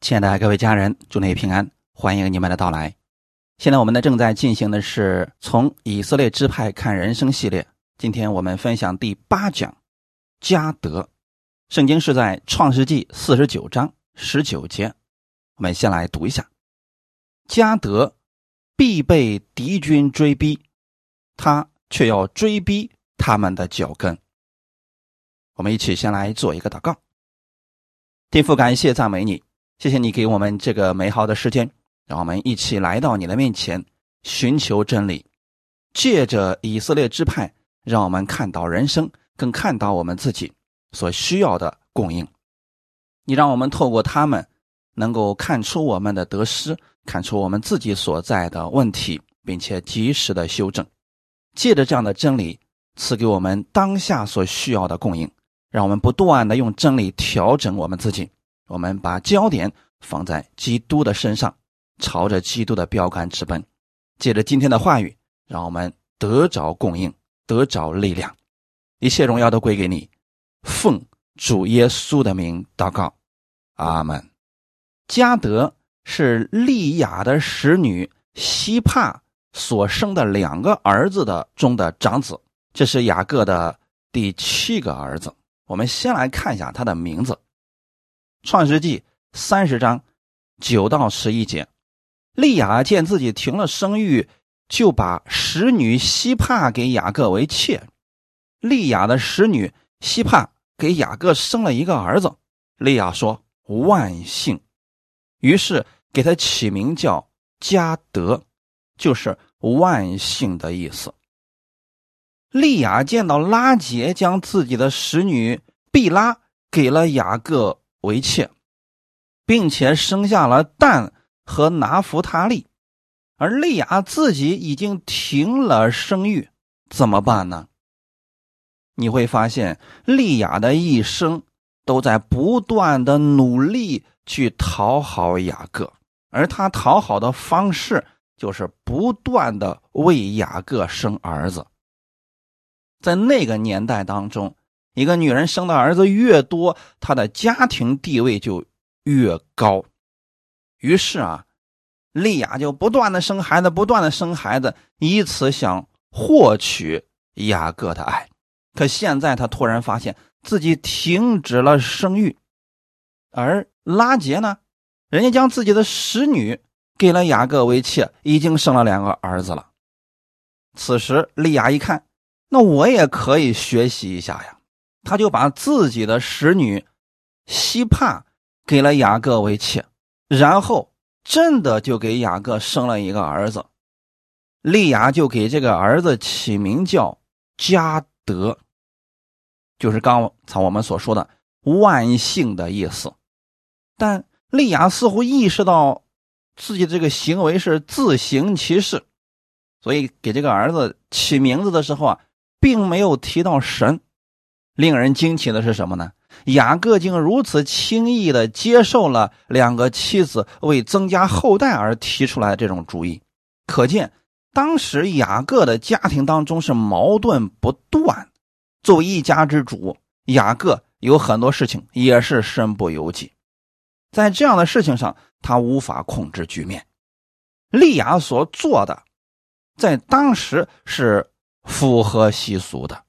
亲爱的各位家人，祝你平安，欢迎你们的到来。现在我们呢正在进行的是从以色列支派看人生系列，今天我们分享第八讲加德。圣经是在创世纪四十九章十九节，我们先来读一下：加德必被敌军追逼，他却要追逼他们的脚跟。我们一起先来做一个祷告，天父，感谢赞美你。谢谢你给我们这个美好的时间，让我们一起来到你的面前，寻求真理。借着以色列支派，让我们看到人生，更看到我们自己所需要的供应。你让我们透过他们，能够看出我们的得失，看出我们自己所在的问题，并且及时的修正。借着这样的真理，赐给我们当下所需要的供应，让我们不断的用真理调整我们自己。我们把焦点放在基督的身上，朝着基督的标杆直奔。借着今天的话语，让我们得着供应，得着力量。一切荣耀都归给你，奉主耶稣的名祷告，阿门。加德是利亚的使女希帕所生的两个儿子的中的长子，这是雅各的第七个儿子。我们先来看一下他的名字。创世纪三十章九到十一节，利亚见自己停了生育，就把使女希帕给雅各为妾。利亚的使女希帕给雅各生了一个儿子，利亚说：“万幸。”于是给他起名叫加德，就是万幸的意思。利亚见到拉杰将自己的使女毕拉给了雅各。为妾，并且生下了蛋和拿弗他利，而利亚自己已经停了生育，怎么办呢？你会发现，利亚的一生都在不断的努力去讨好雅各，而他讨好的方式就是不断的为雅各生儿子。在那个年代当中。一个女人生的儿子越多，她的家庭地位就越高。于是啊，利亚就不断的生孩子，不断的生孩子，以此想获取雅各的爱。可现在他突然发现自己停止了生育，而拉杰呢，人家将自己的使女给了雅各为妾，已经生了两个儿子了。此时利亚一看，那我也可以学习一下呀。他就把自己的使女希帕给了雅各为妾，然后真的就给雅各生了一个儿子，利亚就给这个儿子起名叫加德，就是刚才我们所说的万幸的意思。但利亚似乎意识到自己这个行为是自行其事，所以给这个儿子起名字的时候啊，并没有提到神。令人惊奇的是什么呢？雅各竟如此轻易的接受了两个妻子为增加后代而提出来的这种主意，可见当时雅各的家庭当中是矛盾不断。作为一家之主，雅各有很多事情也是身不由己，在这样的事情上，他无法控制局面。利亚所做的，在当时是符合习俗的。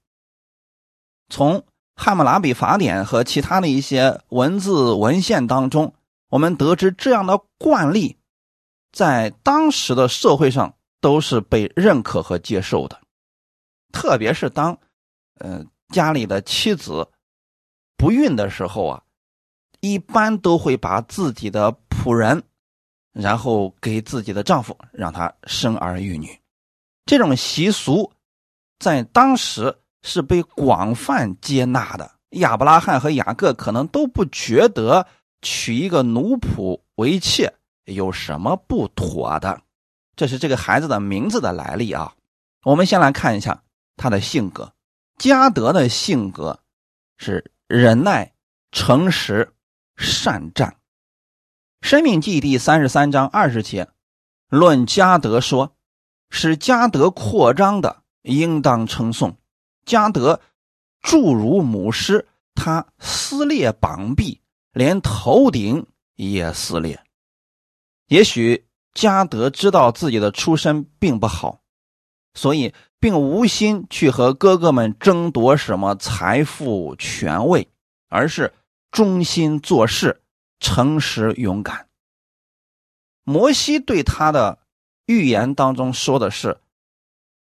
从《汉谟拉比法典》和其他的一些文字文献当中，我们得知这样的惯例，在当时的社会上都是被认可和接受的。特别是当，呃，家里的妻子不孕的时候啊，一般都会把自己的仆人，然后给自己的丈夫，让他生儿育女。这种习俗在当时。是被广泛接纳的。亚伯拉罕和雅各可能都不觉得娶一个奴仆为妾有什么不妥的。这是这个孩子的名字的来历啊。我们先来看一下他的性格。加德的性格是忍耐、诚实、善战。生命记第三十三章二十节，论加德说：“使加德扩张的，应当称颂。”加德诸如母狮，他撕裂膀臂，连头顶也撕裂。也许加德知道自己的出身并不好，所以并无心去和哥哥们争夺什么财富、权位，而是忠心做事、诚实勇敢。摩西对他的预言当中说的是：“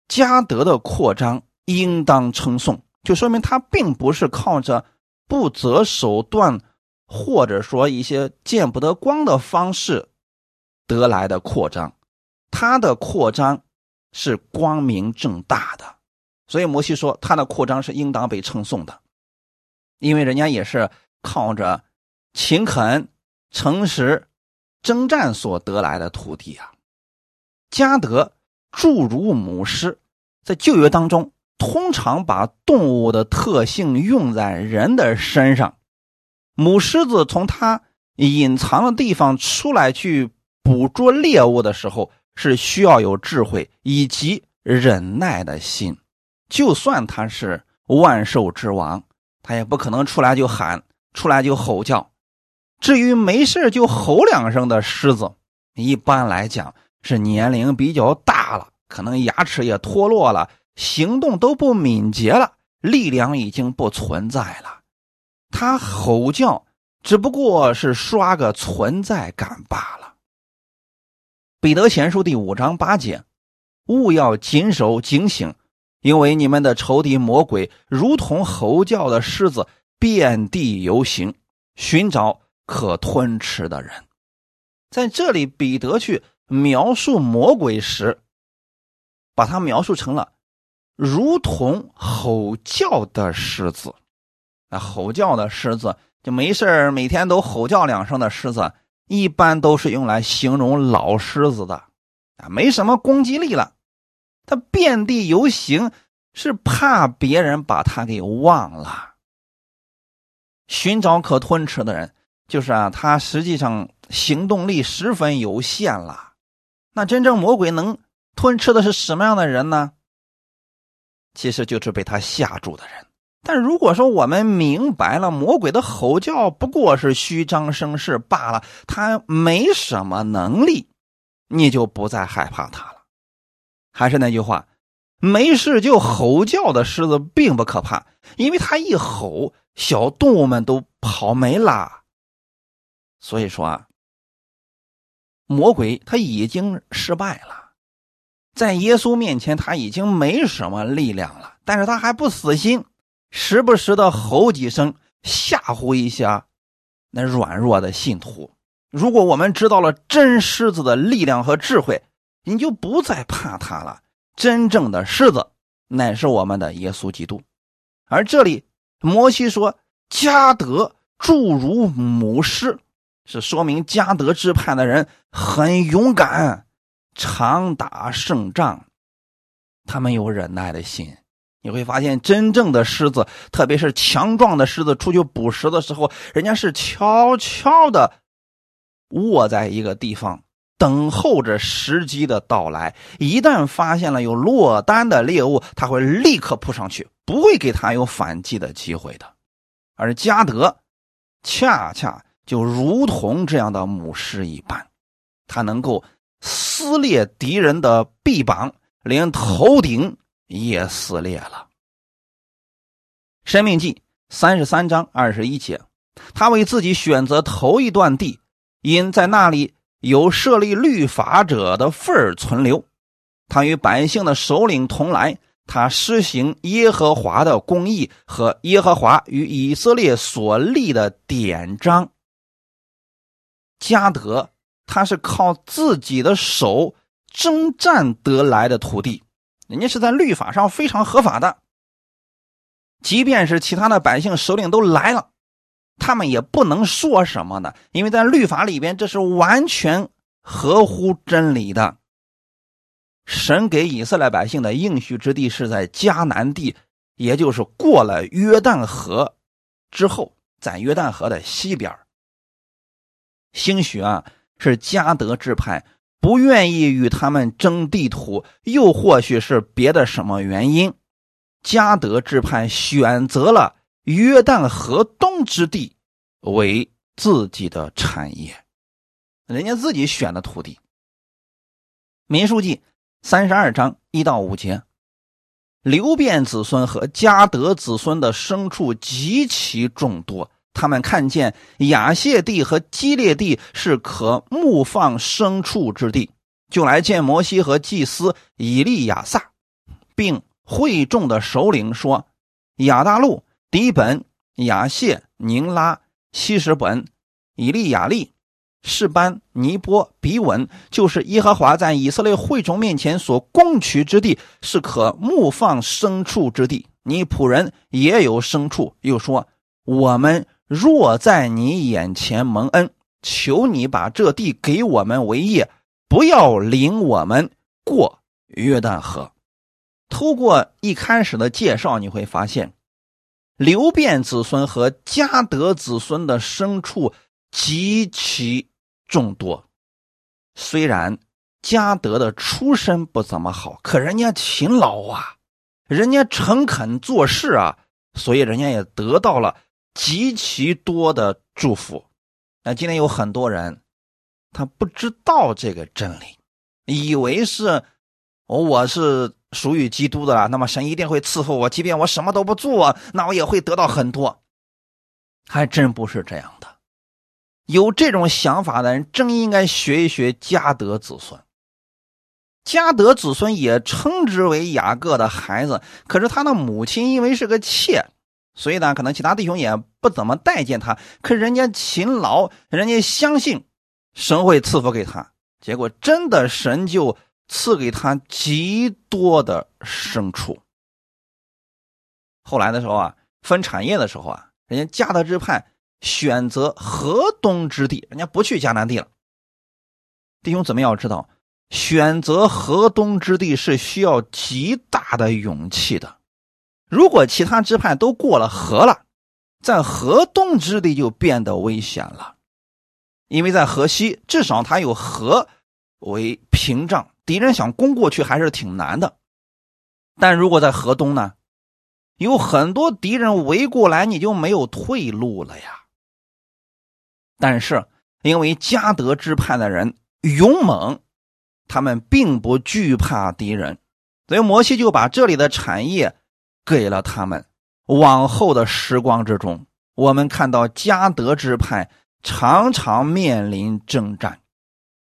加德的扩张应当称颂。”就说明他并不是靠着不择手段，或者说一些见不得光的方式得来的扩张，他的扩张是光明正大的，所以摩西说他的扩张是应当被称颂的，因为人家也是靠着勤恳、诚实、征战所得来的土地啊。加德诸如母狮，在旧约当中。通常把动物的特性用在人的身上。母狮子从它隐藏的地方出来去捕捉猎物的时候，是需要有智慧以及忍耐的心。就算它是万兽之王，它也不可能出来就喊，出来就吼叫。至于没事就吼两声的狮子，一般来讲是年龄比较大了，可能牙齿也脱落了。行动都不敏捷了，力量已经不存在了。他吼叫只不过是刷个存在感罢了。彼得前书第五章八节：勿要谨守警醒，因为你们的仇敌魔鬼如同吼叫的狮子，遍地游行，寻找可吞吃的人。在这里，彼得去描述魔鬼时，把它描述成了。如同吼叫的狮子，那吼叫的狮子就没事每天都吼叫两声的狮子，一般都是用来形容老狮子的，啊，没什么攻击力了。他遍地游行，是怕别人把他给忘了。寻找可吞吃的人，就是啊，他实际上行动力十分有限了。那真正魔鬼能吞吃的是什么样的人呢？其实就是被他吓住的人。但如果说我们明白了魔鬼的吼叫不过是虚张声势罢了，他没什么能力，你就不再害怕他了。还是那句话，没事就吼叫的狮子并不可怕，因为他一吼，小动物们都跑没了。所以说啊，魔鬼他已经失败了。在耶稣面前，他已经没什么力量了，但是他还不死心，时不时的吼几声，吓唬一下那软弱的信徒。如果我们知道了真狮子的力量和智慧，你就不再怕他了。真正的狮子乃是我们的耶稣基督，而这里摩西说加德诸如母狮，是说明加德支派的人很勇敢。常打胜仗，他们有忍耐的心。你会发现，真正的狮子，特别是强壮的狮子，出去捕食的时候，人家是悄悄的卧在一个地方，等候着时机的到来。一旦发现了有落单的猎物，他会立刻扑上去，不会给他有反击的机会的。而加德，恰恰就如同这样的母狮一般，他能够。撕裂敌人的臂膀，连头顶也撕裂了。生命记三十三章二十一节，他为自己选择头一段地，因在那里有设立律法者的份儿存留。他与百姓的首领同来，他施行耶和华的公义和耶和华与以色列所立的典章。加德。他是靠自己的手征战得来的土地，人家是在律法上非常合法的。即便是其他的百姓首领都来了，他们也不能说什么的，因为在律法里边这是完全合乎真理的。神给以色列百姓的应许之地是在迦南地，也就是过了约旦河之后，在约旦河的西边兴许啊。是加德支派不愿意与他们争地图，又或许是别的什么原因，加德支派选择了约旦河东之地为自己的产业，人家自己选的土地。民书记三十二章一到五节，流变子孙和迦德子孙的牲畜极其众多，他们看见雅谢地和基列地是可牧放牲畜之地，就来见摩西和祭司以利亚撒，并会众的首领说：“亚大路、迪本、雅谢、宁拉、希什本、以利亚利。”士班、尼波、比稳，就是耶和华在以色列会众面前所供取之地，是可牧放牲畜之地。你仆人也有牲畜。又说：我们若在你眼前蒙恩，求你把这地给我们为业，不要领我们过约旦河。透过一开始的介绍，你会发现，流变子孙和迦德子孙的牲畜极其。众多，虽然嘉德的出身不怎么好，可人家勤劳啊，人家诚恳做事啊，所以人家也得到了极其多的祝福。那今天有很多人，他不知道这个真理，以为是哦我是属于基督的，那么神一定会伺候我，即便我什么都不做，那我也会得到很多。还真不是这样的。有这种想法的人，正应该学一学加德子孙。加德子孙也称之为雅各的孩子，可是他的母亲因为是个妾，所以呢，可能其他弟兄也不怎么待见他。可人家勤劳，人家相信神会赐福给他，结果真的神就赐给他极多的牲畜。后来的时候啊，分产业的时候啊，人家加德支派。选择河东之地，人家不去迦南地了。弟兄怎么要知道，选择河东之地是需要极大的勇气的。如果其他支派都过了河了，在河东之地就变得危险了，因为在河西至少它有河为屏障，敌人想攻过去还是挺难的。但如果在河东呢，有很多敌人围过来，你就没有退路了呀。但是，因为加德支派的人勇猛，他们并不惧怕敌人，所以摩西就把这里的产业给了他们。往后的时光之中，我们看到加德支派常常面临征战，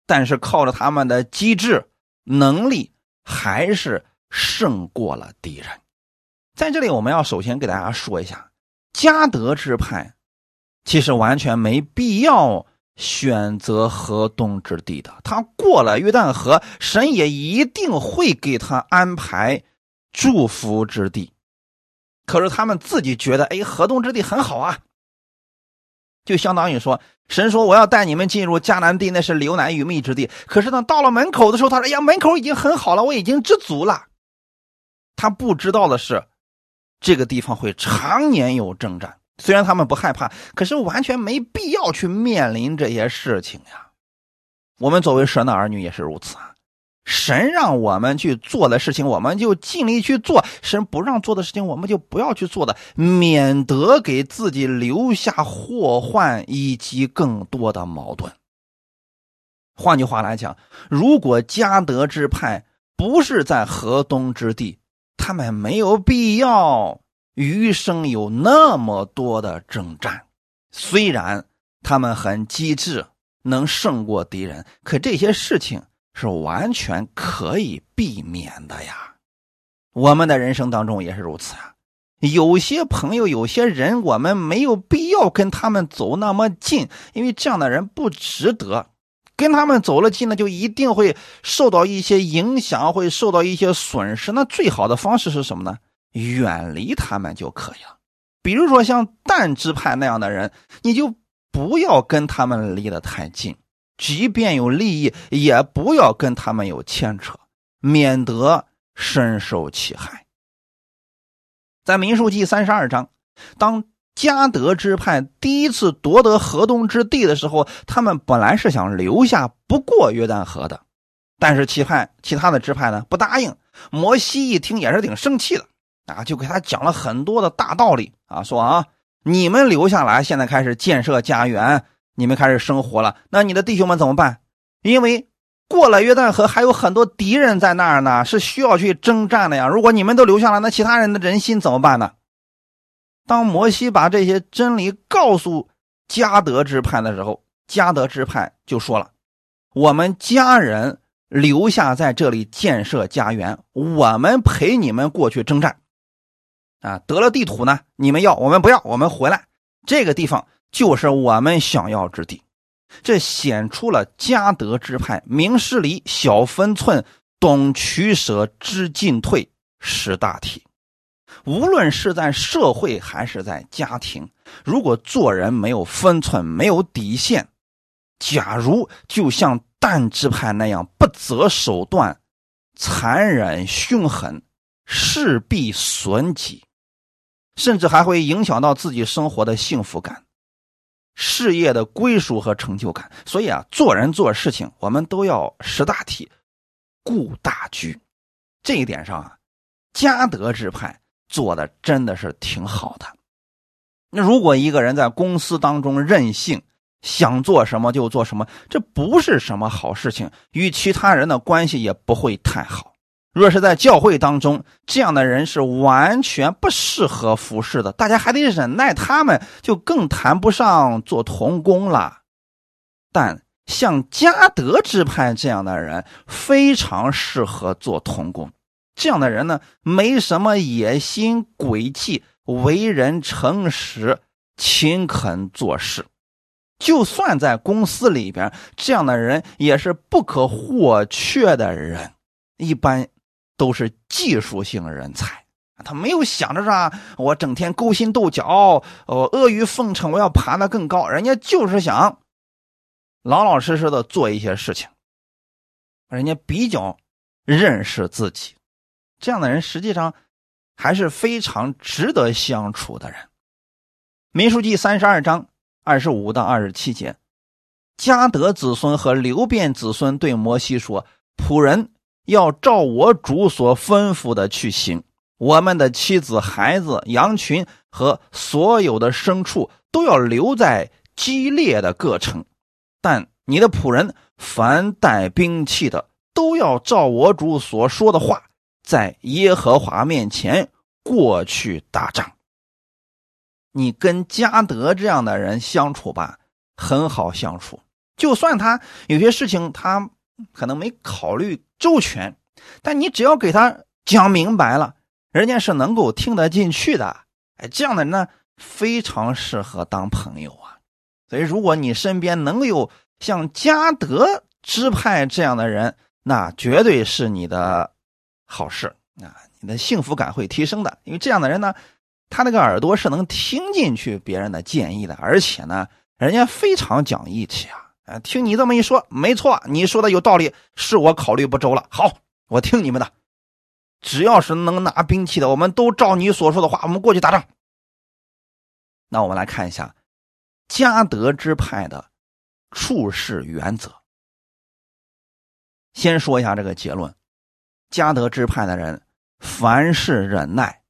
但是靠着他们的机智能力，还是胜过了敌人。在这里，我们要首先给大家说一下加德支派。其实完全没必要选择河东之地的。他过了约旦河，神也一定会给他安排祝福之地。可是他们自己觉得，哎，河东之地很好啊，就相当于说，神说我要带你们进入迦南地，那是流奶与蜜之地。可是呢，到了门口的时候，他说，哎呀，门口已经很好了，我已经知足了。他不知道的是，这个地方会常年有征战。虽然他们不害怕，可是完全没必要去面临这些事情呀。我们作为神的儿女也是如此啊。神让我们去做的事情，我们就尽力去做；神不让做的事情，我们就不要去做的，免得给自己留下祸患以及更多的矛盾。换句话来讲，如果迦德之派不是在河东之地，他们没有必要。余生有那么多的征战，虽然他们很机智，能胜过敌人，可这些事情是完全可以避免的呀。我们的人生当中也是如此啊。有些朋友、有些人，我们没有必要跟他们走那么近，因为这样的人不值得。跟他们走了近呢，就一定会受到一些影响，会受到一些损失。那最好的方式是什么呢？远离他们就可以了。比如说像但支派那样的人，你就不要跟他们离得太近，即便有利益，也不要跟他们有牵扯，免得深受其害。在民数记三十二章，当迦德支派第一次夺得河东之地的时候，他们本来是想留下不过约旦河的，但是其派其他的支派呢不答应。摩西一听也是挺生气的。啊，就给他讲了很多的大道理啊，说啊，你们留下来，现在开始建设家园，你们开始生活了。那你的弟兄们怎么办？因为过了约旦河，还有很多敌人在那儿呢，是需要去征战的呀。如果你们都留下了，那其他人的人心怎么办呢？当摩西把这些真理告诉加德支派的时候，加德支派就说了：“我们家人留下在这里建设家园，我们陪你们过去征战。啊，得了地土呢，你们要，我们不要，我们回来。这个地方就是我们想要之地。这显出了家德之派明事理、小分寸、懂取舍、知进退识大体。”无论是在社会还是在家庭，如果做人没有分寸、没有底线，假如就像但之派那样不择手段、残忍凶狠，势必损己，甚至还会影响到自己生活的幸福感、事业的归属和成就感。所以啊，做人做事情，我们都要识大体、顾大局。这一点上啊，嘉德之派。做的真的是挺好的。那如果一个人在公司当中任性，想做什么就做什么，这不是什么好事情，与其他人的关系也不会太好。若是在教会当中，这样的人是完全不适合服侍的，大家还得忍耐他们，就更谈不上做童工了。但像嘉德支派这样的人，非常适合做童工。这样的人呢，没什么野心、诡计，为人诚实、勤恳做事。就算在公司里边，这样的人也是不可或缺的人。一般都是技术性人才，他没有想着说，我整天勾心斗角，呃，阿谀奉承，我要爬得更高。人家就是想老老实实的做一些事情，人家比较认识自己。这样的人实际上还是非常值得相处的人。民书记三十二章二十五到二十七节，迦德子孙和流变子孙对摩西说：“仆人要照我主所吩咐的去行，我们的妻子、孩子、羊群和所有的牲畜都要留在激烈的各城。但你的仆人凡带兵器的，都要照我主所说的话。”在耶和华面前过去打仗，你跟加德这样的人相处吧，很好相处。就算他有些事情他可能没考虑周全，但你只要给他讲明白了，人家是能够听得进去的。哎，这样的人呢，非常适合当朋友啊。所以，如果你身边能有像加德支派这样的人，那绝对是你的。好事啊，你的幸福感会提升的。因为这样的人呢，他那个耳朵是能听进去别人的建议的，而且呢，人家非常讲义气啊。啊，听你这么一说，没错，你说的有道理，是我考虑不周了。好，我听你们的，只要是能拿兵器的，我们都照你所说的话，我们过去打仗。那我们来看一下嘉德之派的处事原则。先说一下这个结论。嘉德支派的人，凡事忍耐、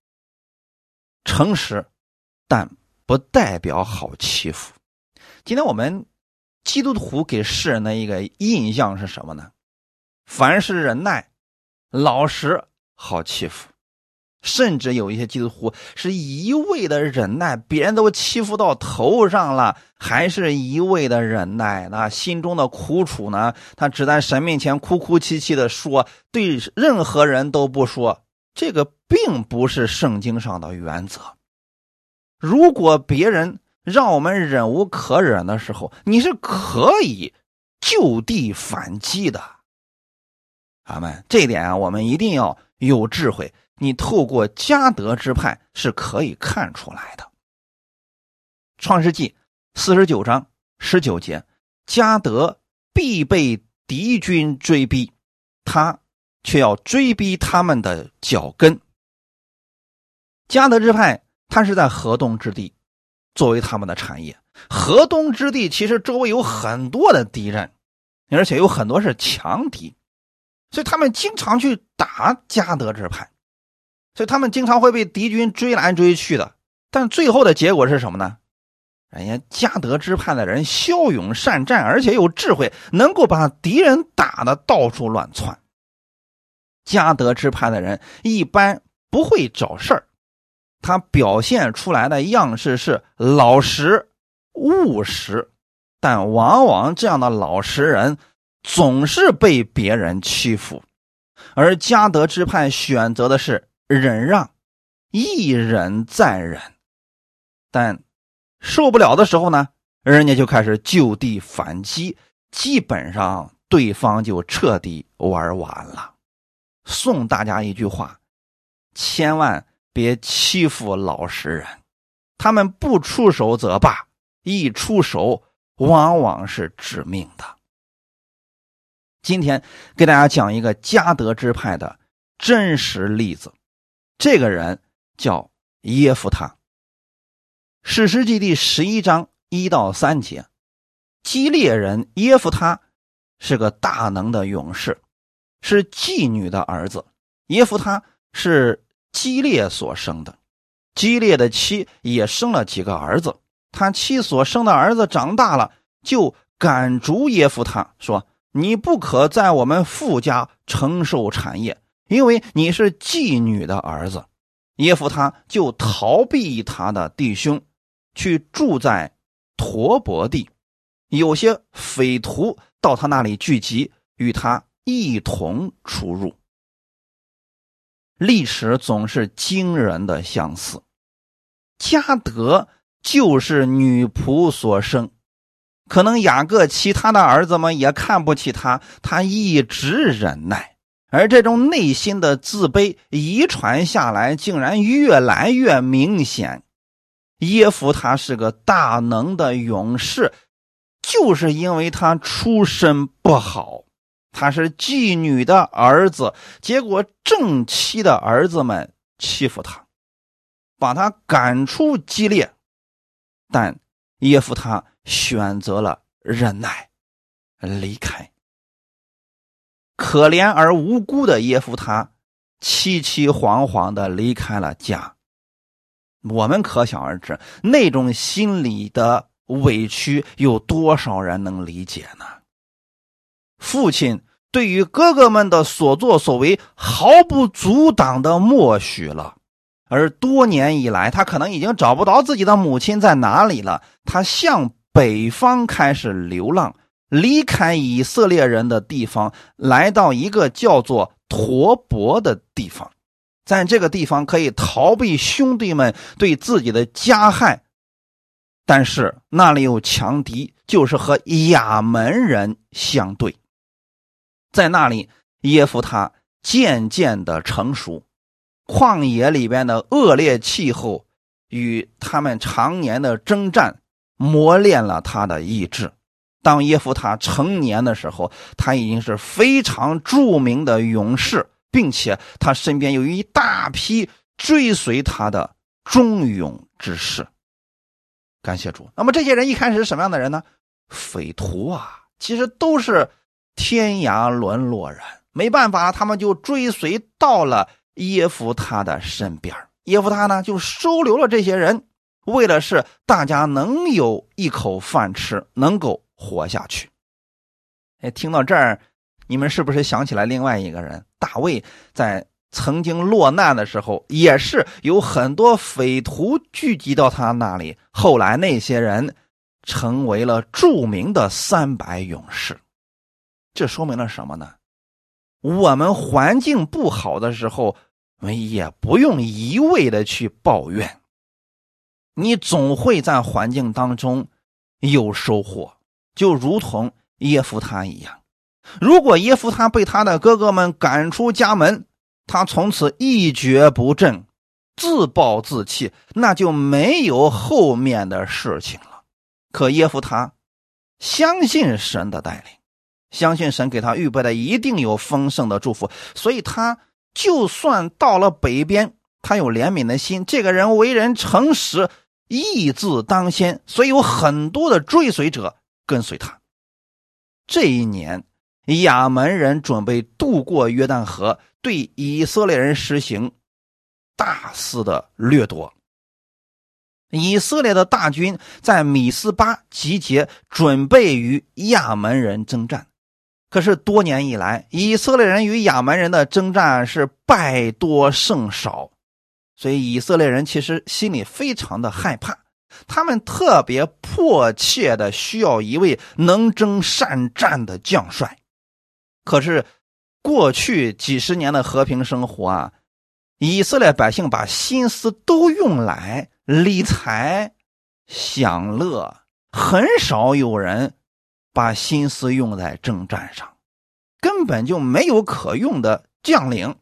诚实，但不代表好欺负。今天我们基督徒给世人的一个印象是什么呢？凡是忍耐、老实、好欺负。甚至有一些基督徒是一味的忍耐，别人都欺负到头上了，还是一味的忍耐。那心中的苦楚呢？他只在神面前哭哭啼啼的说，对任何人都不说。这个并不是圣经上的原则。如果别人让我们忍无可忍的时候，你是可以就地反击的。阿门。这一点啊，我们一定要有智慧。你透过加德之派是可以看出来的。创世纪四十九章十九节，加德必被敌军追逼，他却要追逼他们的脚跟。加德之派，他是在河东之地，作为他们的产业。河东之地其实周围有很多的敌人，而且有很多是强敌，所以他们经常去打加德之派。所以他们经常会被敌军追来追去的，但最后的结果是什么呢？人家加德之派的人骁勇善战，而且有智慧，能够把敌人打得到处乱窜。加德之派的人一般不会找事儿，他表现出来的样式是老实务实，但往往这样的老实人总是被别人欺负，而加德之派选择的是忍让，一忍再忍，但。受不了的时候呢，人家就开始就地反击，基本上对方就彻底玩完了。送大家一句话：千万别欺负老实人，他们不出手则罢，一出手往往是致命的。今天给大家讲一个加德支派的真实例子，这个人叫耶夫他。史诗记第十一章一到三节，基列人耶夫他是个大能的勇士，是妓女的儿子。耶夫他是基列所生的，基列的妻也生了几个儿子。他妻所生的儿子长大了，就赶逐耶夫他，说：“你不可在我们富家承受产业，因为你是妓女的儿子。”耶夫他就逃避他的弟兄。去住在陀伯地，有些匪徒到他那里聚集，与他一同出入。历史总是惊人的相似。加德就是女仆所生，可能雅各其他的儿子们也看不起他，他一直忍耐，而这种内心的自卑遗传下来，竟然越来越明显。耶夫他是个大能的勇士，就是因为他出身不好，他是妓女的儿子，结果正妻的儿子们欺负他，把他赶出激烈，但耶夫他选择了忍耐，离开。可怜而无辜的耶夫他，凄凄惶惶的离开了家。我们可想而知，那种心理的委屈有多少人能理解呢？父亲对于哥哥们的所作所为毫不阻挡的默许了，而多年以来，他可能已经找不到自己的母亲在哪里了。他向北方开始流浪，离开以色列人的地方，来到一个叫做陀伯的地方。在这个地方可以逃避兄弟们对自己的加害，但是那里有强敌，就是和亚门人相对。在那里，耶夫他渐渐的成熟，旷野里边的恶劣气候与他们常年的征战磨练了他的意志。当耶夫他成年的时候，他已经是非常著名的勇士。并且他身边有一大批追随他的忠勇之士。感谢主。那么这些人一开始是什么样的人呢？匪徒啊，其实都是天涯沦落人。没办法，他们就追随到了耶夫他的身边。耶夫他呢，就收留了这些人，为了是大家能有一口饭吃，能够活下去。哎，听到这儿。你们是不是想起来另外一个人？大卫在曾经落难的时候，也是有很多匪徒聚集到他那里。后来那些人成为了著名的三百勇士。这说明了什么呢？我们环境不好的时候，我们也不用一味的去抱怨，你总会在环境当中有收获，就如同耶夫他一样。如果耶夫他被他的哥哥们赶出家门，他从此一蹶不振，自暴自弃，那就没有后面的事情了。可耶夫他相信神的带领，相信神给他预备的一定有丰盛的祝福，所以他就算到了北边，他有怜悯的心。这个人为人诚实，义字当先，所以有很多的追随者跟随他。这一年。亚门人准备渡过约旦河，对以色列人实行大肆的掠夺。以色列的大军在米斯巴集结，准备与亚门人征战。可是多年以来，以色列人与亚门人的征战是败多胜少，所以以色列人其实心里非常的害怕，他们特别迫切的需要一位能征善战的将帅。可是过去几十年的和平生活啊，以色列百姓把心思都用来理财、享乐，很少有人。把心思用在征战上，根本就没有可用的将领。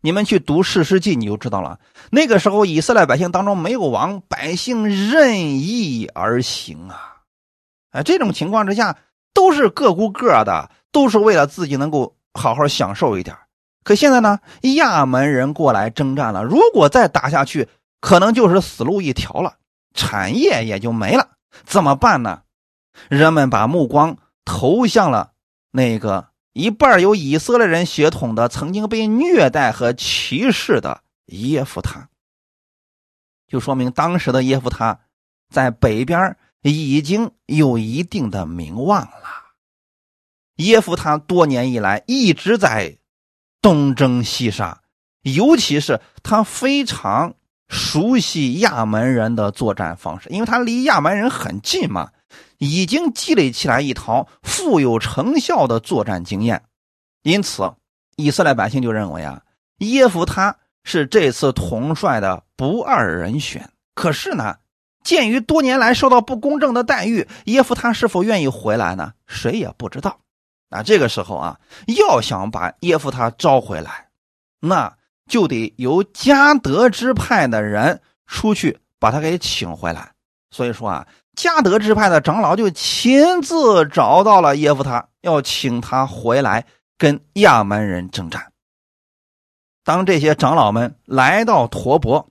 你们去读《史诗记》，你就知道了。那个时候，以色列百姓当中没有王，百姓任意而行啊！哎，这种情况之下，都是各顾各的，都是为了自己能够好好享受一点。可现在呢，亚门人过来征战了，如果再打下去，可能就是死路一条了，产业也就没了。怎么办呢？人们把目光投向了那个一半有以色列人血统的、曾经被虐待和歧视的耶夫他，就说明当时的耶夫他在北边已经有一定的名望了。耶夫他多年以来一直在东征西杀，尤其是他非常熟悉亚门人的作战方式，因为他离亚门人很近嘛。已经积累起来一套富有成效的作战经验，因此以色列百姓就认为啊，耶夫他是这次统帅的不二人选。可是呢，鉴于多年来受到不公正的待遇，耶夫他是否愿意回来呢？谁也不知道。那，这个时候啊，要想把耶夫他招回来，那就得由加德支派的人出去把他给请回来。所以说啊。加德支派的长老就亲自找到了耶夫他，要请他回来跟亚门人征战。当这些长老们来到陀伯，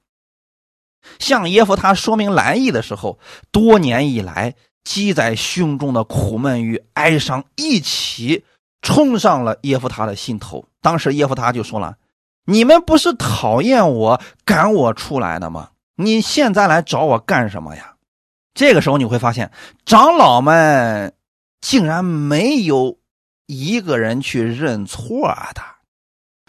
向耶夫他说明来意的时候，多年以来积在胸中的苦闷与哀伤一起冲上了耶夫他的心头。当时耶夫他就说了：“你们不是讨厌我、赶我出来的吗？你现在来找我干什么呀？”这个时候你会发现，长老们竟然没有一个人去认错的。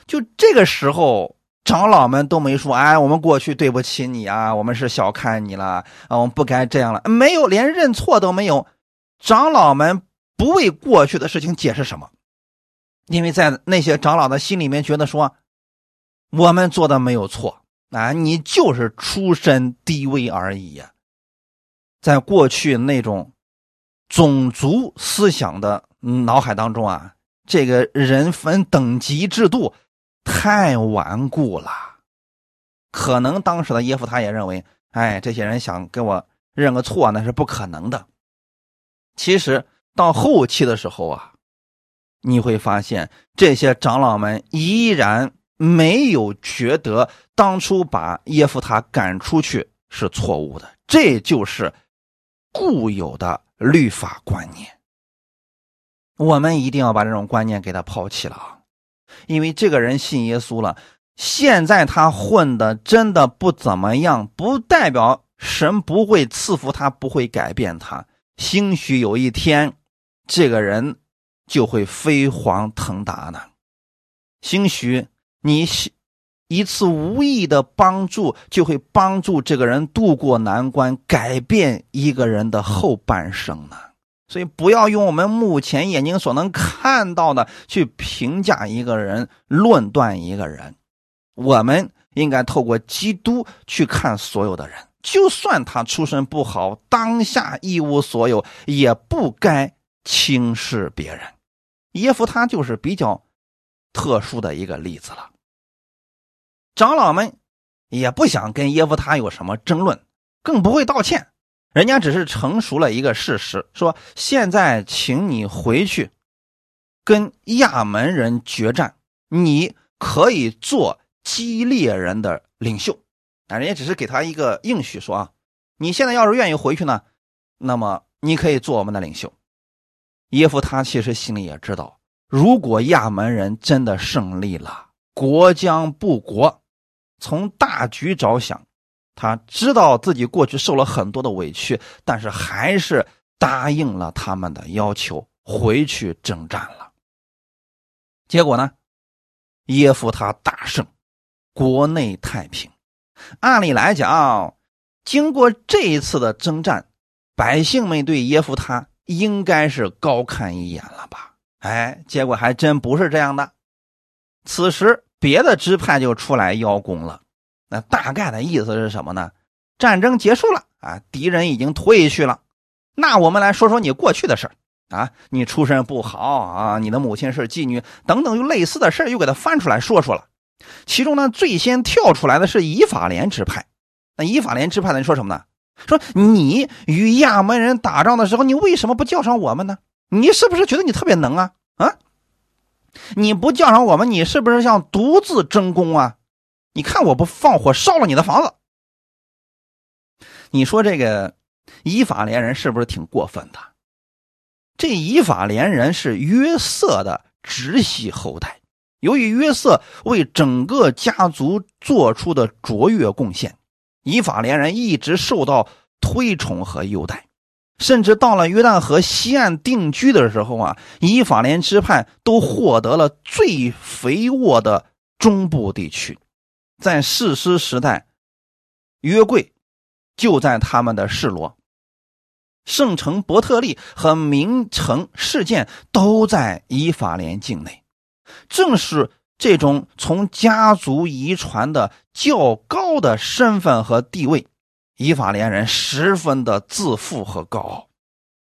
就这个时候，长老们都没说：“哎，我们过去对不起你啊，我们是小看你了啊，我们不该这样了。”没有，连认错都没有。长老们不为过去的事情解释什么，因为在那些长老的心里面觉得说：“我们做的没有错啊，你就是出身低微而已呀。”在过去那种种族思想的脑海当中啊，这个人分等级制度太顽固了。可能当时的耶夫他也认为，哎，这些人想给我认个错那是不可能的。其实到后期的时候啊，你会发现这些长老们依然没有觉得当初把耶夫他赶出去是错误的。这就是。固有的律法观念，我们一定要把这种观念给他抛弃了啊！因为这个人信耶稣了，现在他混的真的不怎么样，不代表神不会赐福他，不会改变他。兴许有一天，这个人就会飞黄腾达呢。兴许你。一次无意的帮助，就会帮助这个人渡过难关，改变一个人的后半生呢。所以，不要用我们目前眼睛所能看到的去评价一个人、论断一个人。我们应该透过基督去看所有的人，就算他出身不好，当下一无所有，也不该轻视别人。耶夫他就是比较特殊的一个例子了。长老们也不想跟耶夫他有什么争论，更不会道歉。人家只是成熟了一个事实，说现在请你回去跟亚门人决战，你可以做激烈人的领袖。啊，人家只是给他一个应许，说啊，你现在要是愿意回去呢，那么你可以做我们的领袖。耶夫他其实心里也知道，如果亚门人真的胜利了，国将不国。从大局着想，他知道自己过去受了很多的委屈，但是还是答应了他们的要求，回去征战了。结果呢，耶夫他大胜，国内太平。按理来讲，经过这一次的征战，百姓们对耶夫他应该是高看一眼了吧？哎，结果还真不是这样的。此时，别的支派就出来邀功了。那大概的意思是什么呢？战争结束了啊，敌人已经退去了。那我们来说说你过去的事儿啊，你出身不好啊，你的母亲是妓女等等，又类似的事儿又给他翻出来说说了。其中呢，最先跳出来的是以法莲支派。那以法莲支派的人说什么呢？说你与亚门人打仗的时候，你为什么不叫上我们呢？你是不是觉得你特别能啊？啊，你不叫上我们，你是不是想独自争功啊？你看我不放火烧了你的房子？你说这个以法连人是不是挺过分的？这以法连人是约瑟的直系后代，由于约瑟为整个家族做出的卓越贡献，以法连人一直受到推崇和优待。甚至到了约旦河西岸定居的时候啊，以法莲支派都获得了最肥沃的中部地区。在士师时代，约柜就在他们的示罗，圣城伯特利和名城事件都在以法莲境内。正是这种从家族遗传的较高的身份和地位。以法连人十分的自负和高傲，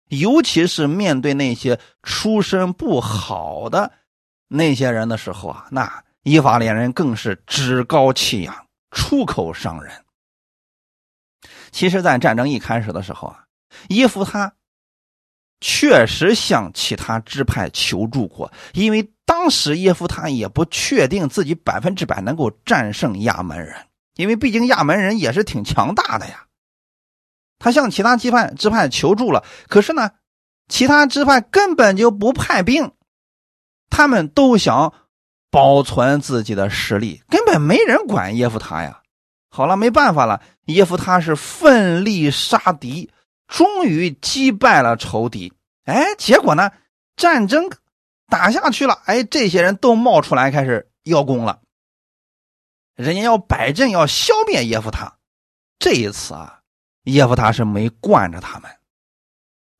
尤其是面对那些出身不好的那些人的时候啊，那以法连人更是趾高气扬、出口伤人。其实，在战争一开始的时候啊，耶夫他确实向其他支派求助过，因为当时耶夫他也不确定自己百分之百能够战胜亚门人。因为毕竟亚门人也是挺强大的呀，他向其他支派支派求助了，可是呢，其他支派根本就不派兵，他们都想保存自己的实力，根本没人管耶夫他呀。好了，没办法了，耶夫他是奋力杀敌，终于击败了仇敌。哎，结果呢，战争打下去了，哎，这些人都冒出来开始邀功了。人家要摆阵，要消灭耶夫他。这一次啊，耶夫他是没惯着他们。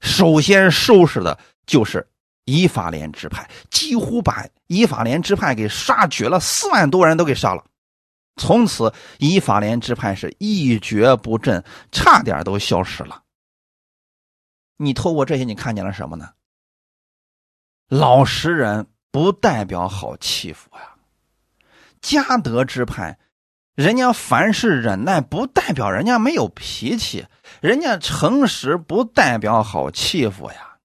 首先收拾的就是以法莲支派，几乎把以法莲支派给杀绝了，四万多人都给杀了。从此，以法莲支派是一蹶不振，差点都消失了。你透过这些，你看见了什么呢？老实人不代表好欺负呀。家德之派，人家凡事忍耐，不代表人家没有脾气；人家诚实，不代表好欺负呀。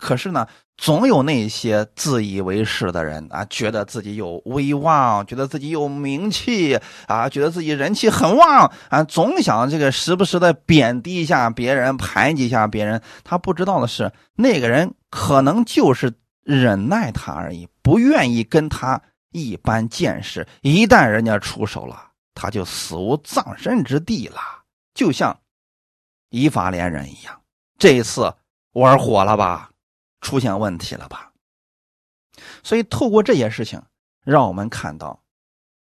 可是呢，总有那些自以为是的人啊，觉得自己有威望，觉得自己有名气啊，觉得自己人气很旺啊，总想这个时不时的贬低一下别人，排挤一下别人。他不知道的是，那个人可能就是忍耐他而已，不愿意跟他。一般见识，一旦人家出手了，他就死无葬身之地了，就像以法连人一样。这一次玩火了吧，出现问题了吧？所以透过这些事情，让我们看到，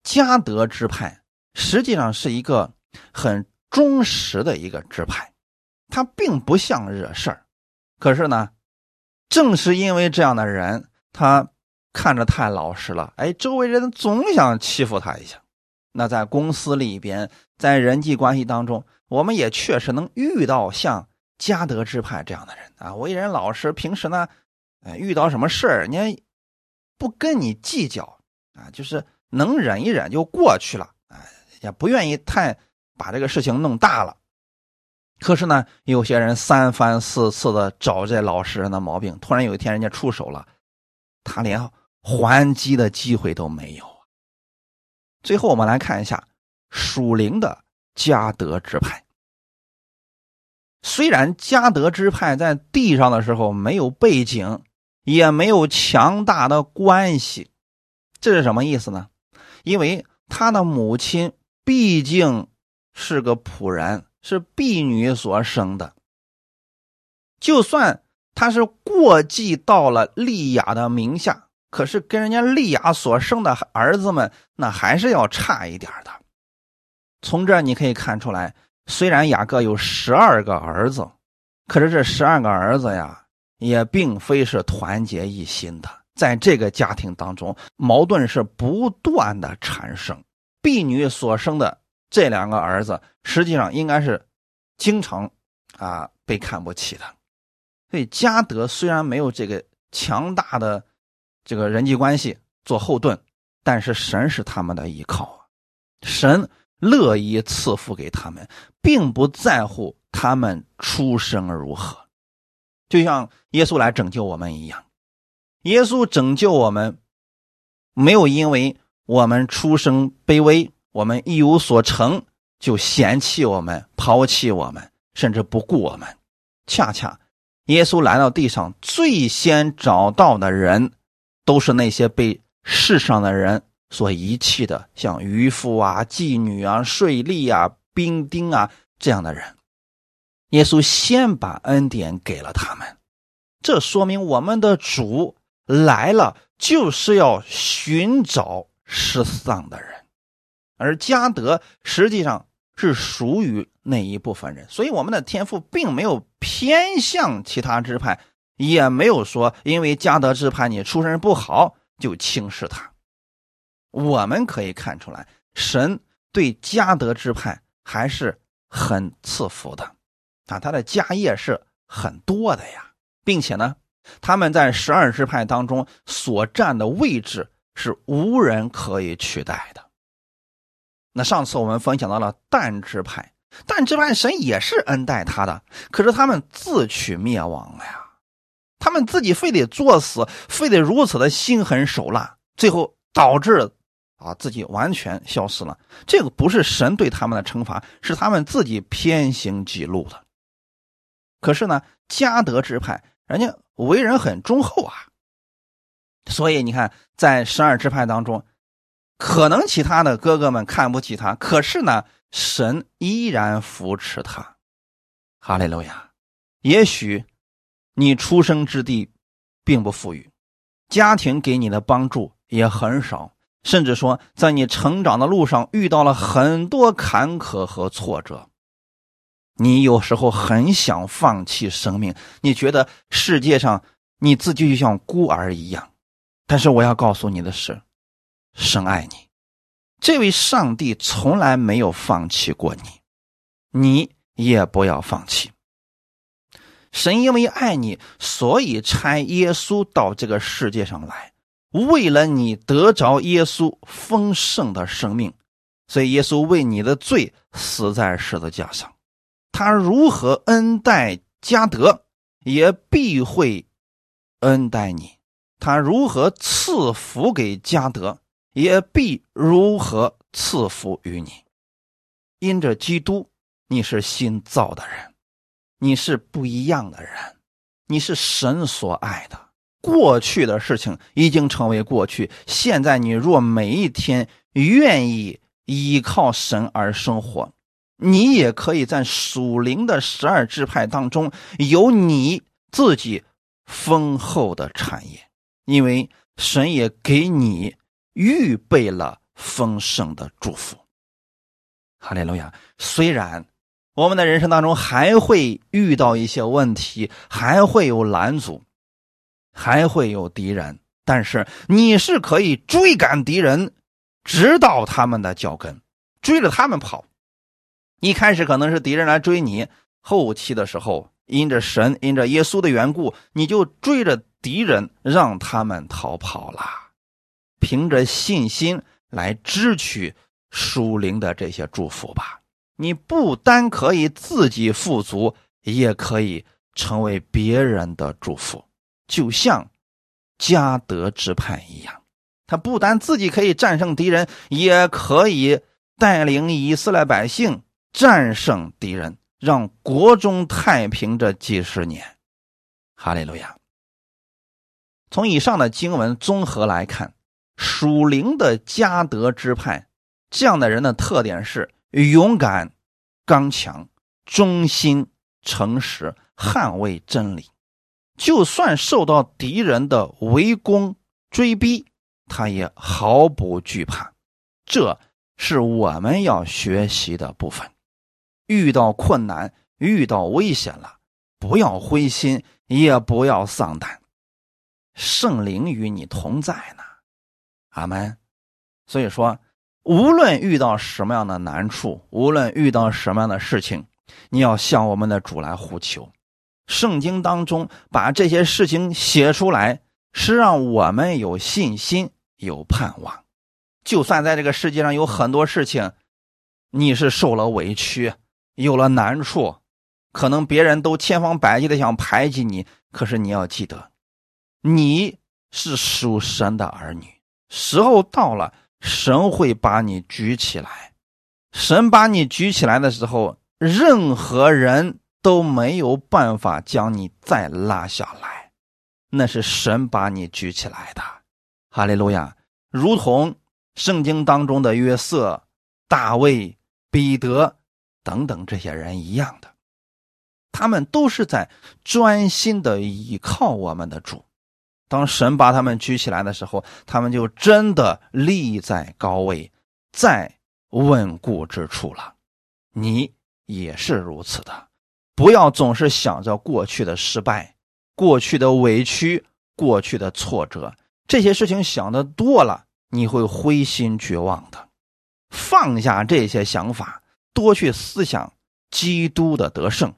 嘉德支派实际上是一个很忠实的一个支派，他并不像惹事儿。可是呢，正是因为这样的人，他。看着太老实了，哎，周围人总想欺负他一下。那在公司里边，在人际关系当中，我们也确实能遇到像嘉德支派这样的人啊，为人老实，平时呢，哎，遇到什么事儿，人家不跟你计较啊，就是能忍一忍就过去了，哎，也不愿意太把这个事情弄大了。可是呢，有些人三番四次的找这老实人的毛病，突然有一天人家出手了，他连。还击的机会都没有啊。最后，我们来看一下属灵的嘉德支派。虽然嘉德支派在地上的时候没有背景，也没有强大的关系，这是什么意思呢？因为他的母亲毕竟是个仆人，是婢女所生的。就算他是过继到了利亚的名下，可是跟人家利亚所生的儿子们，那还是要差一点的。从这你可以看出来，虽然雅各有十二个儿子，可是这十二个儿子呀，也并非是团结一心的。在这个家庭当中，矛盾是不断的产生。婢女所生的这两个儿子，实际上应该是经常啊被看不起的。所以加德虽然没有这个强大的这个人际关系做后盾，但是神是他们的依靠啊，神乐意赐福给他们，并不在乎他们出生如何，就像耶稣来拯救我们一样。耶稣拯救我们，没有因为我们出生卑微，我们一无所成就嫌弃我们、抛弃我们，甚至不顾我们。恰恰，耶稣来到地上，最先找到的人，都是那些被世上的人所遗弃的，像渔夫啊、妓女啊、税吏啊、兵丁啊这样的人。耶稣先把恩典给了他们，这说明我们的主。来了就是要寻找失丧的人，而加德实际上是属于那一部分人，所以我们的天赋并没有偏向其他支派，也没有说因为加德支派你出身不好就轻视他。我们可以看出来，神对加德支派还是很赐福的，啊，他的家业是很多的呀，并且呢。他们在十二支派当中所占的位置是无人可以取代的。那上次我们分享到了但支派，但支派神也是恩待他的，可是他们自取灭亡了呀！他们自己非得作死，非得如此的心狠手辣，最后导致啊自己完全消失了。这个不是神对他们的惩罚，是他们自己偏行己路的。可是呢，加德之派。人家为人很忠厚啊，所以你看，在十二支派当中，可能其他的哥哥们看不起他，可是呢，神依然扶持他。哈利路亚！也许你出生之地并不富裕，家庭给你的帮助也很少，甚至说，在你成长的路上遇到了很多坎坷和挫折。你有时候很想放弃生命，你觉得世界上你自己就像孤儿一样。但是我要告诉你的是，深爱你，这位上帝从来没有放弃过你，你也不要放弃。神因为爱你，所以差耶稣到这个世界上来，为了你得着耶稣丰盛的生命，所以耶稣为你的罪死在十字架上。他如何恩待加德，也必会恩待你；他如何赐福给加德，也必如何赐福于你。因着基督，你是新造的人，你是不一样的人，你是神所爱的。过去的事情已经成为过去，现在你若每一天愿意依靠神而生活。你也可以在属灵的十二支派当中有你自己丰厚的产业，因为神也给你预备了丰盛的祝福。哈利路亚！虽然我们的人生当中还会遇到一些问题，还会有拦阻，还会有敌人，但是你是可以追赶敌人，直到他们的脚跟，追着他们跑。一开始可能是敌人来追你，后期的时候，因着神、因着耶稣的缘故，你就追着敌人，让他们逃跑了。凭着信心来支取属灵的这些祝福吧。你不单可以自己富足，也可以成为别人的祝福。就像加德之派一样，他不单自己可以战胜敌人，也可以带领以色列百姓。战胜敌人，让国中太平这几十年，哈利路亚。从以上的经文综合来看，属灵的加德之派这样的人的特点是勇敢、刚强、忠心、诚实，捍卫真理。就算受到敌人的围攻追逼，他也毫不惧怕。这是我们要学习的部分。遇到困难、遇到危险了，不要灰心，也不要丧胆。圣灵与你同在呢，阿门。所以说，无论遇到什么样的难处，无论遇到什么样的事情，你要向我们的主来呼求。圣经当中把这些事情写出来，是让我们有信心、有盼望。就算在这个世界上有很多事情，你是受了委屈，有了难处，可能别人都千方百计的想排挤你，可是你要记得，你是属神的儿女，时候到了，神会把你举起来。神把你举起来的时候，任何人。都没有办法将你再拉下来，那是神把你举起来的，哈利路亚！如同圣经当中的约瑟、大卫、彼得等等这些人一样的，他们都是在专心的依靠我们的主。当神把他们举起来的时候，他们就真的立在高位，在稳固之处了。你也是如此的。不要总是想着过去的失败、过去的委屈、过去的挫折，这些事情想的多了，你会灰心绝望的。放下这些想法，多去思想基督的得胜，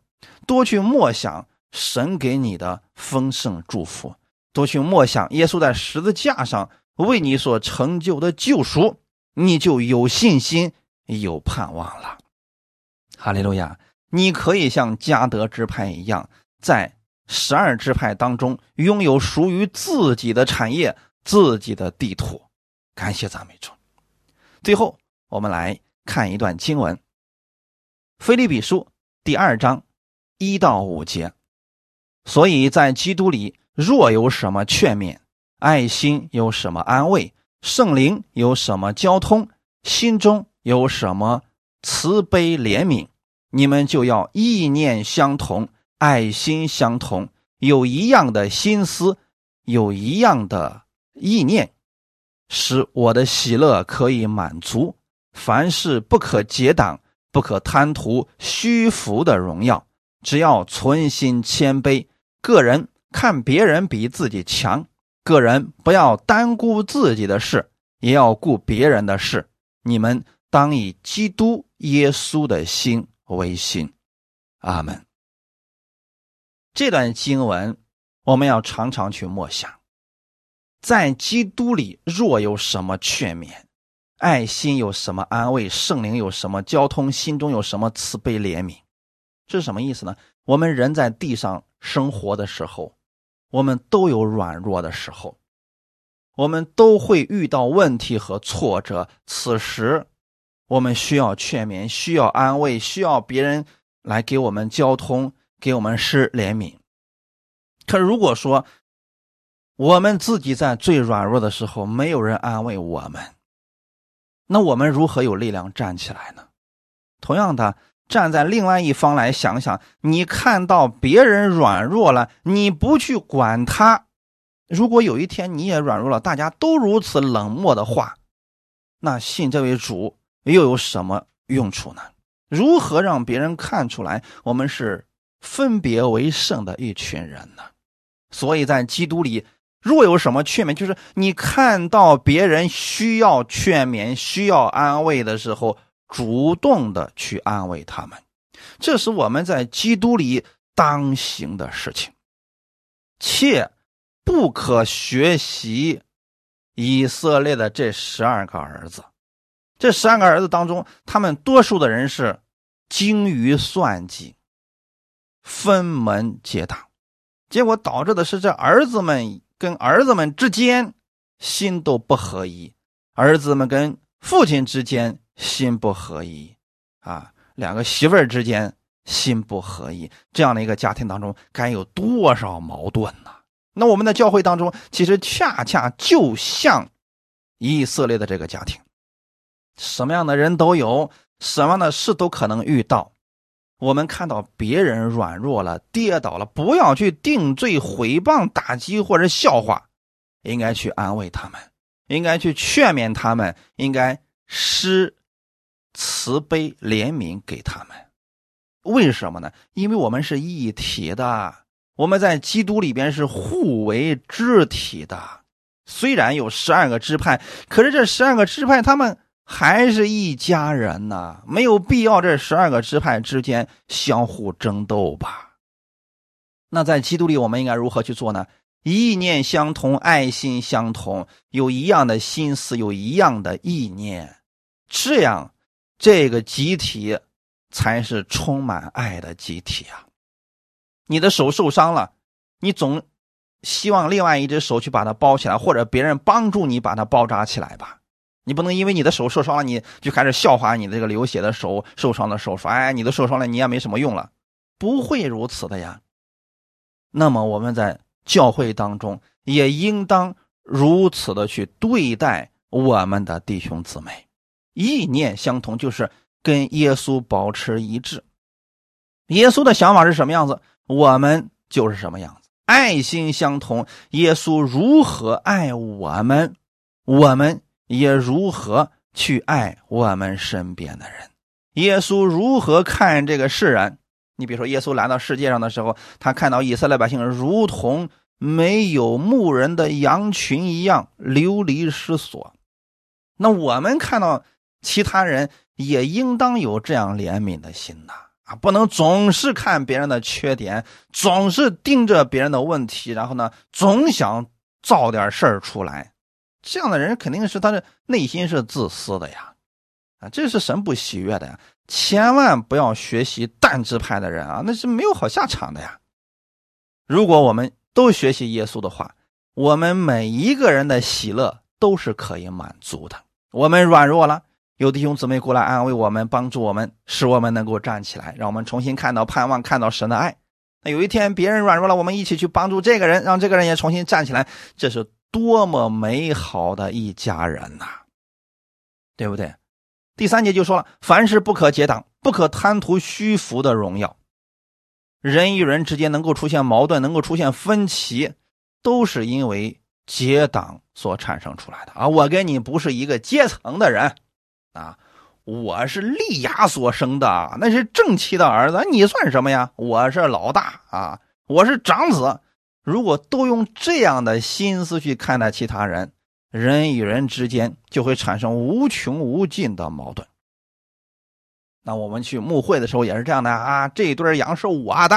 多去默想神给你的丰盛祝福，多去默想耶稣在十字架上为你所成就的救赎，你就有信心、有盼望了。哈利路亚。你可以像加德支派一样，在十二支派当中拥有属于自己的产业、自己的地图。感谢赞美主。最后，我们来看一段经文，《腓利比书》第二章一到五节。所以在基督里，若有什么劝勉、爱心，有什么安慰，圣灵有什么交通，心中有什么慈悲怜悯。你们就要意念相同，爱心相同，有一样的心思，有一样的意念，使我的喜乐可以满足。凡事不可结党，不可贪图虚浮的荣耀，只要存心谦卑。个人看别人比自己强，个人不要单顾自己的事，也要顾别人的事。你们当以基督耶稣的心。为心，阿门。这段经文我们要常常去默想，在基督里若有什么劝勉，爱心有什么安慰，圣灵有什么交通，心中有什么慈悲怜悯，这是什么意思呢？我们人在地上生活的时候，我们都有软弱的时候，我们都会遇到问题和挫折，此时。我们需要劝勉，需要安慰，需要别人来给我们交通，给我们施怜悯。可如果说我们自己在最软弱的时候，没有人安慰我们，那我们如何有力量站起来呢？同样的，站在另外一方来想想，你看到别人软弱了，你不去管他，如果有一天你也软弱了，大家都如此冷漠的话，那信这位主。又有什么用处呢？如何让别人看出来我们是分别为圣的一群人呢？所以在基督里，若有什么劝勉，就是你看到别人需要劝勉、需要安慰的时候，主动的去安慰他们，这是我们在基督里当行的事情。切不可学习以色列的这十二个儿子。这十二个儿子当中，他们多数的人是精于算计，分门结党，结果导致的是这儿子们跟儿子们之间心都不合一，儿子们跟父亲之间心不合一，啊，两个媳妇儿之间心不合一，这样的一个家庭当中该有多少矛盾呢？那我们的教会当中，其实恰恰就像以色列的这个家庭。什么样的人都有，什么样的事都可能遇到。我们看到别人软弱了、跌倒了，不要去定罪、毁谤、打击或者笑话，应该去安慰他们，应该去劝勉他们，应该施慈悲怜悯给他们。为什么呢？因为我们是一体的，我们在基督里边是互为肢体的。虽然有十二个支派，可是这十二个支派他们还是一家人呐，没有必要这十二个支派之间相互争斗吧？那在基督里，我们应该如何去做呢？意念相同，爱心相同，有一样的心思，有一样的意念，这样这个集体。才是充满爱的集体啊！你的手受伤了，你总希望另外一只手去把它包起来，或者别人帮助你把它包扎起来吧。你不能因为你的手受伤了，你就开始笑话你这个流血的手、受伤的手，说：“哎，你都受伤了，你也没什么用了。”不会如此的呀。那么我们在教会当中也应当如此的去对待我们的弟兄姊妹，意念相同就是。跟耶稣保持一致，耶稣的想法是什么样子，我们就是什么样子。爱心相同，耶稣如何爱我们，我们也如何去爱我们身边的人。耶稣如何看这个世人？你比如说，耶稣来到世界上的时候，他看到以色列百姓如同没有牧人的羊群一样流离失所。那我们看到其他人。也应当有这样怜悯的心呐，啊，不能总是看别人的缺点，总是盯着别人的问题，然后呢，总想造点事儿出来。这样的人肯定是他的内心是自私的呀，啊，这是神不喜悦的呀。千万不要学习淡之派的人啊，那是没有好下场的呀。如果我们都学习耶稣的话，我们每一个人的喜乐都是可以满足的。我们软弱了。有弟兄姊妹过来安慰我们，帮助我们，使我们能够站起来，让我们重新看到盼望，看到神的爱。那有一天别人软弱了，我们一起去帮助这个人，让这个人也重新站起来，这是多么美好的一家人呐，对不对？第三节就说了，凡事不可结党，不可贪图虚浮的荣耀。人与人之间能够出现矛盾，能够出现分歧，都是因为结党所产生出来的啊！我跟你不是一个阶层的人。啊，我是利亚所生的，那是正妻的儿子，你算什么呀？我是老大啊，我是长子。如果都用这样的心思去看待其他人，人与人之间就会产生无穷无尽的矛盾。那我们去牧会的时候也是这样的啊，这一对羊是我的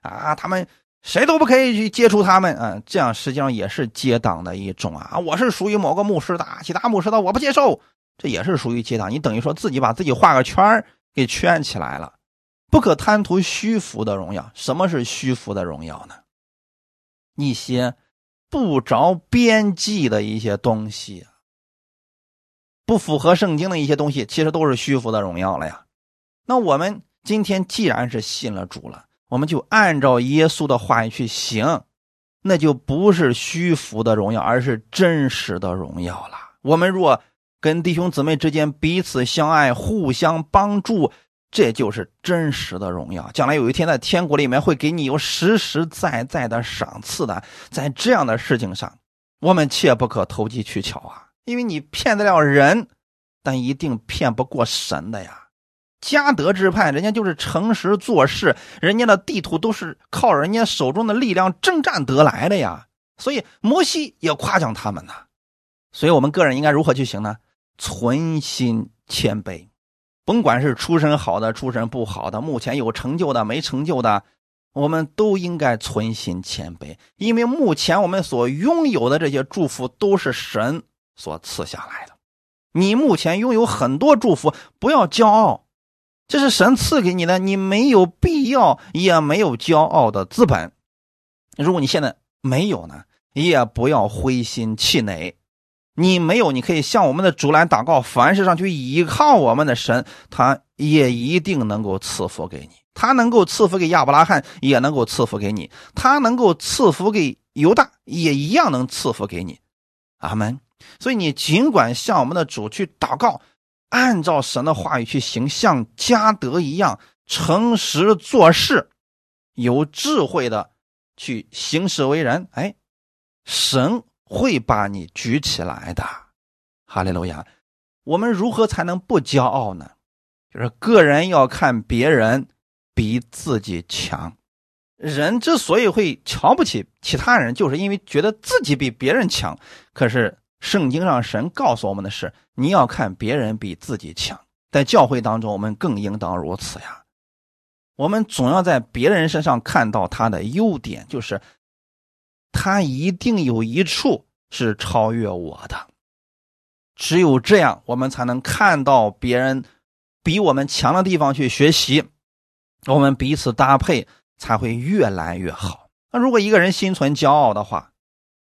啊，他们谁都不可以去接触他们啊，这样实际上也是结党的一种啊。我是属于某个牧师的，其他牧师的我不接受。这也是属于结党，你等于说自己把自己画个圈给圈起来了，不可贪图虚浮的荣耀。什么是虚浮的荣耀呢？一些不着边际的一些东西，不符合圣经的一些东西，其实都是虚浮的荣耀了呀。那我们今天既然是信了主了，我们就按照耶稣的话语去行，那就不是虚浮的荣耀，而是真实的荣耀了。我们若跟弟兄姊妹之间彼此相爱，互相帮助，这就是真实的荣耀。将来有一天在天国里面会给你有实实在在的赏赐的。在这样的事情上，我们切不可投机取巧啊！因为你骗得了人，但一定骗不过神的呀。嘉德之派，人家就是诚实做事，人家的地图都是靠人家手中的力量征战得来的呀。所以摩西也夸奖他们呢。所以我们个人应该如何去行呢？存心谦卑，甭管是出身好的、出身不好的，目前有成就的、没成就的，我们都应该存心谦卑，因为目前我们所拥有的这些祝福都是神所赐下来的。你目前拥有很多祝福，不要骄傲，这是神赐给你的，你没有必要，也没有骄傲的资本。如果你现在没有呢，也不要灰心气馁。你没有，你可以向我们的主来祷告，凡事上去依靠我们的神，他也一定能够赐福给你。他能够赐福给亚伯拉罕，也能够赐福给你；他能够赐福给犹大，也一样能赐福给你。阿门。所以你尽管向我们的主去祷告，按照神的话语去行，像加德一样，诚实做事，有智慧的去行事为人，哎，神会把你举起来的。哈利路亚！我们如何才能不骄傲呢？就是个人要看别人比自己强。人之所以会瞧不起其他人，就是因为觉得自己比别人强。可是圣经上神告诉我们的是，你要看别人比自己强。在教会当中，我们更应当如此呀。我们总要在别人身上看到他的优点，就是他一定有一处是超越我的。只有这样，我们才能看到别人比我们强的地方去学习，我们彼此搭配才会越来越好。那如果一个人心存骄傲的话，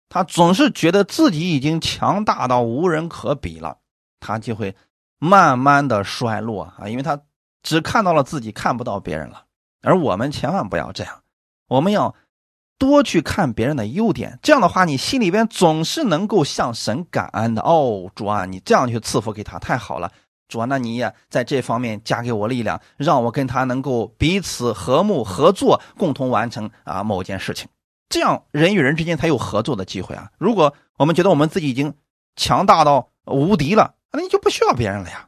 他总是觉得自己已经强大到无人可比了，他就会慢慢的衰落啊，因为他只看到了自己，看不到别人了。而我们千万不要这样，我们要。多去看别人的优点，这样的话，你心里边总是能够向神感恩的。哦，主啊，你这样去赐福给他，太好了。主啊，那你也在这方面加给我力量，让我跟他能够彼此和睦合作，共同完成啊某件事情。这样人与人之间才有合作的机会啊。如果我们觉得我们自己已经强大到无敌了，那你就不需要别人了呀。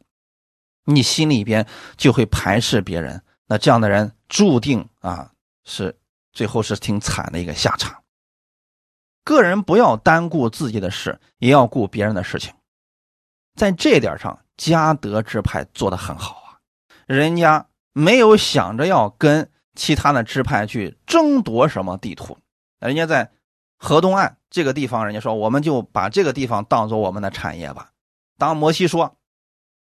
你心里边就会排斥别人，那这样的人注定啊是。最后是挺惨的一个下场。个人不要单顾自己的事，也要顾别人的事情。在这点上，嘉德支派做的很好啊。人家没有想着要跟其他的支派去争夺什么地图，人家在河东岸这个地方，人家说我们就把这个地方当做我们的产业吧。当摩西说：“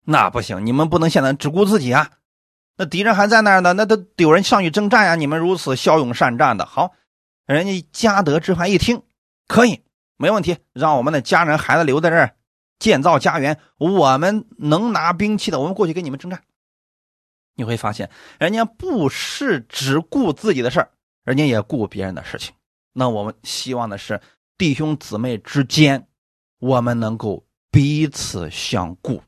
那不行，你们不能现在只顾自己啊。”那敌人还在那儿呢，那都有人上去征战呀！你们如此骁勇善战的，好，人家嘉德之派一听，可以，没问题，让我们的家人孩子留在这儿建造家园。我们能拿兵器的，我们过去跟你们征战。你会发现，人家不是只顾自己的事儿，人家也顾别人的事情。那我们希望的是，弟兄姊妹之间，我们能够彼此相顾。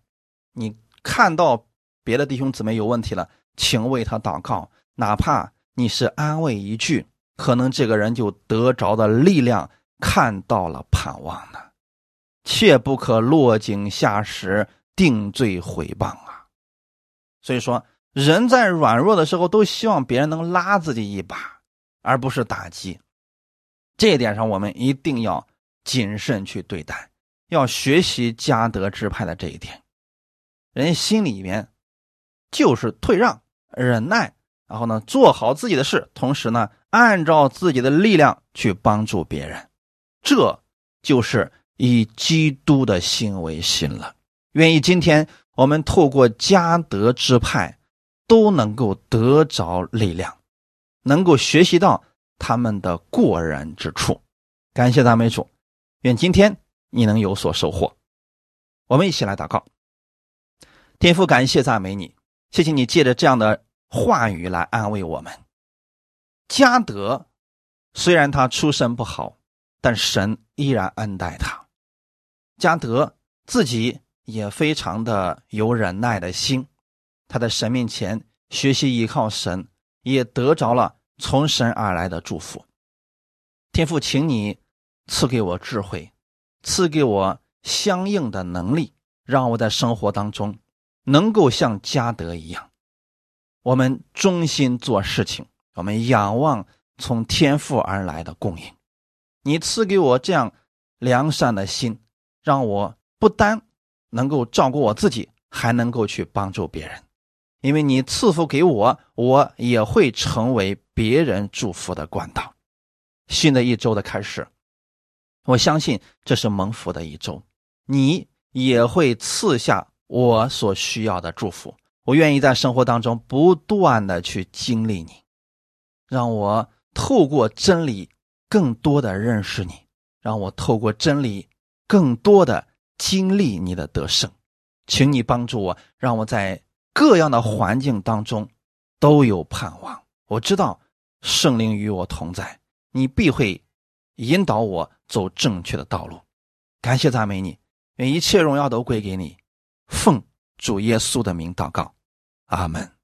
你看到别的弟兄姊妹有问题了。请为他祷告，哪怕你是安慰一句，可能这个人就得着的力量，看到了盼望呢。切不可落井下石，定罪毁谤啊！所以说，人在软弱的时候，都希望别人能拉自己一把，而不是打击。这一点上，我们一定要谨慎去对待，要学习加德支派的这一点。人心里面就是退让。忍耐，然后呢，做好自己的事，同时呢，按照自己的力量去帮助别人，这就是以基督的心为心了。愿意今天我们透过嘉德之派，都能够得着力量，能够学习到他们的过人之处。感谢赞美主，愿今天你能有所收获。我们一起来祷告，天父，感谢赞美你。谢谢你借着这样的话语来安慰我们。嘉德虽然他出身不好，但神依然恩待他。嘉德自己也非常的有忍耐的心，他在神面前学习依靠神，也得着了从神而来的祝福。天父，请你赐给我智慧，赐给我相应的能力，让我在生活当中。能够像嘉德一样，我们忠心做事情，我们仰望从天父而来的供应。你赐给我这样良善的心，让我不单能够照顾我自己，还能够去帮助别人。因为你赐福给我，我也会成为别人祝福的管道。新的一周的开始，我相信这是蒙福的一周，你也会赐下。我所需要的祝福，我愿意在生活当中不断的去经历你，让我透过真理更多的认识你，让我透过真理更多的经历你的得胜，请你帮助我，让我在各样的环境当中都有盼望。我知道圣灵与我同在，你必会引导我走正确的道路。感谢赞美你，愿一切荣耀都归给你。奉主耶稣的名祷告，阿门。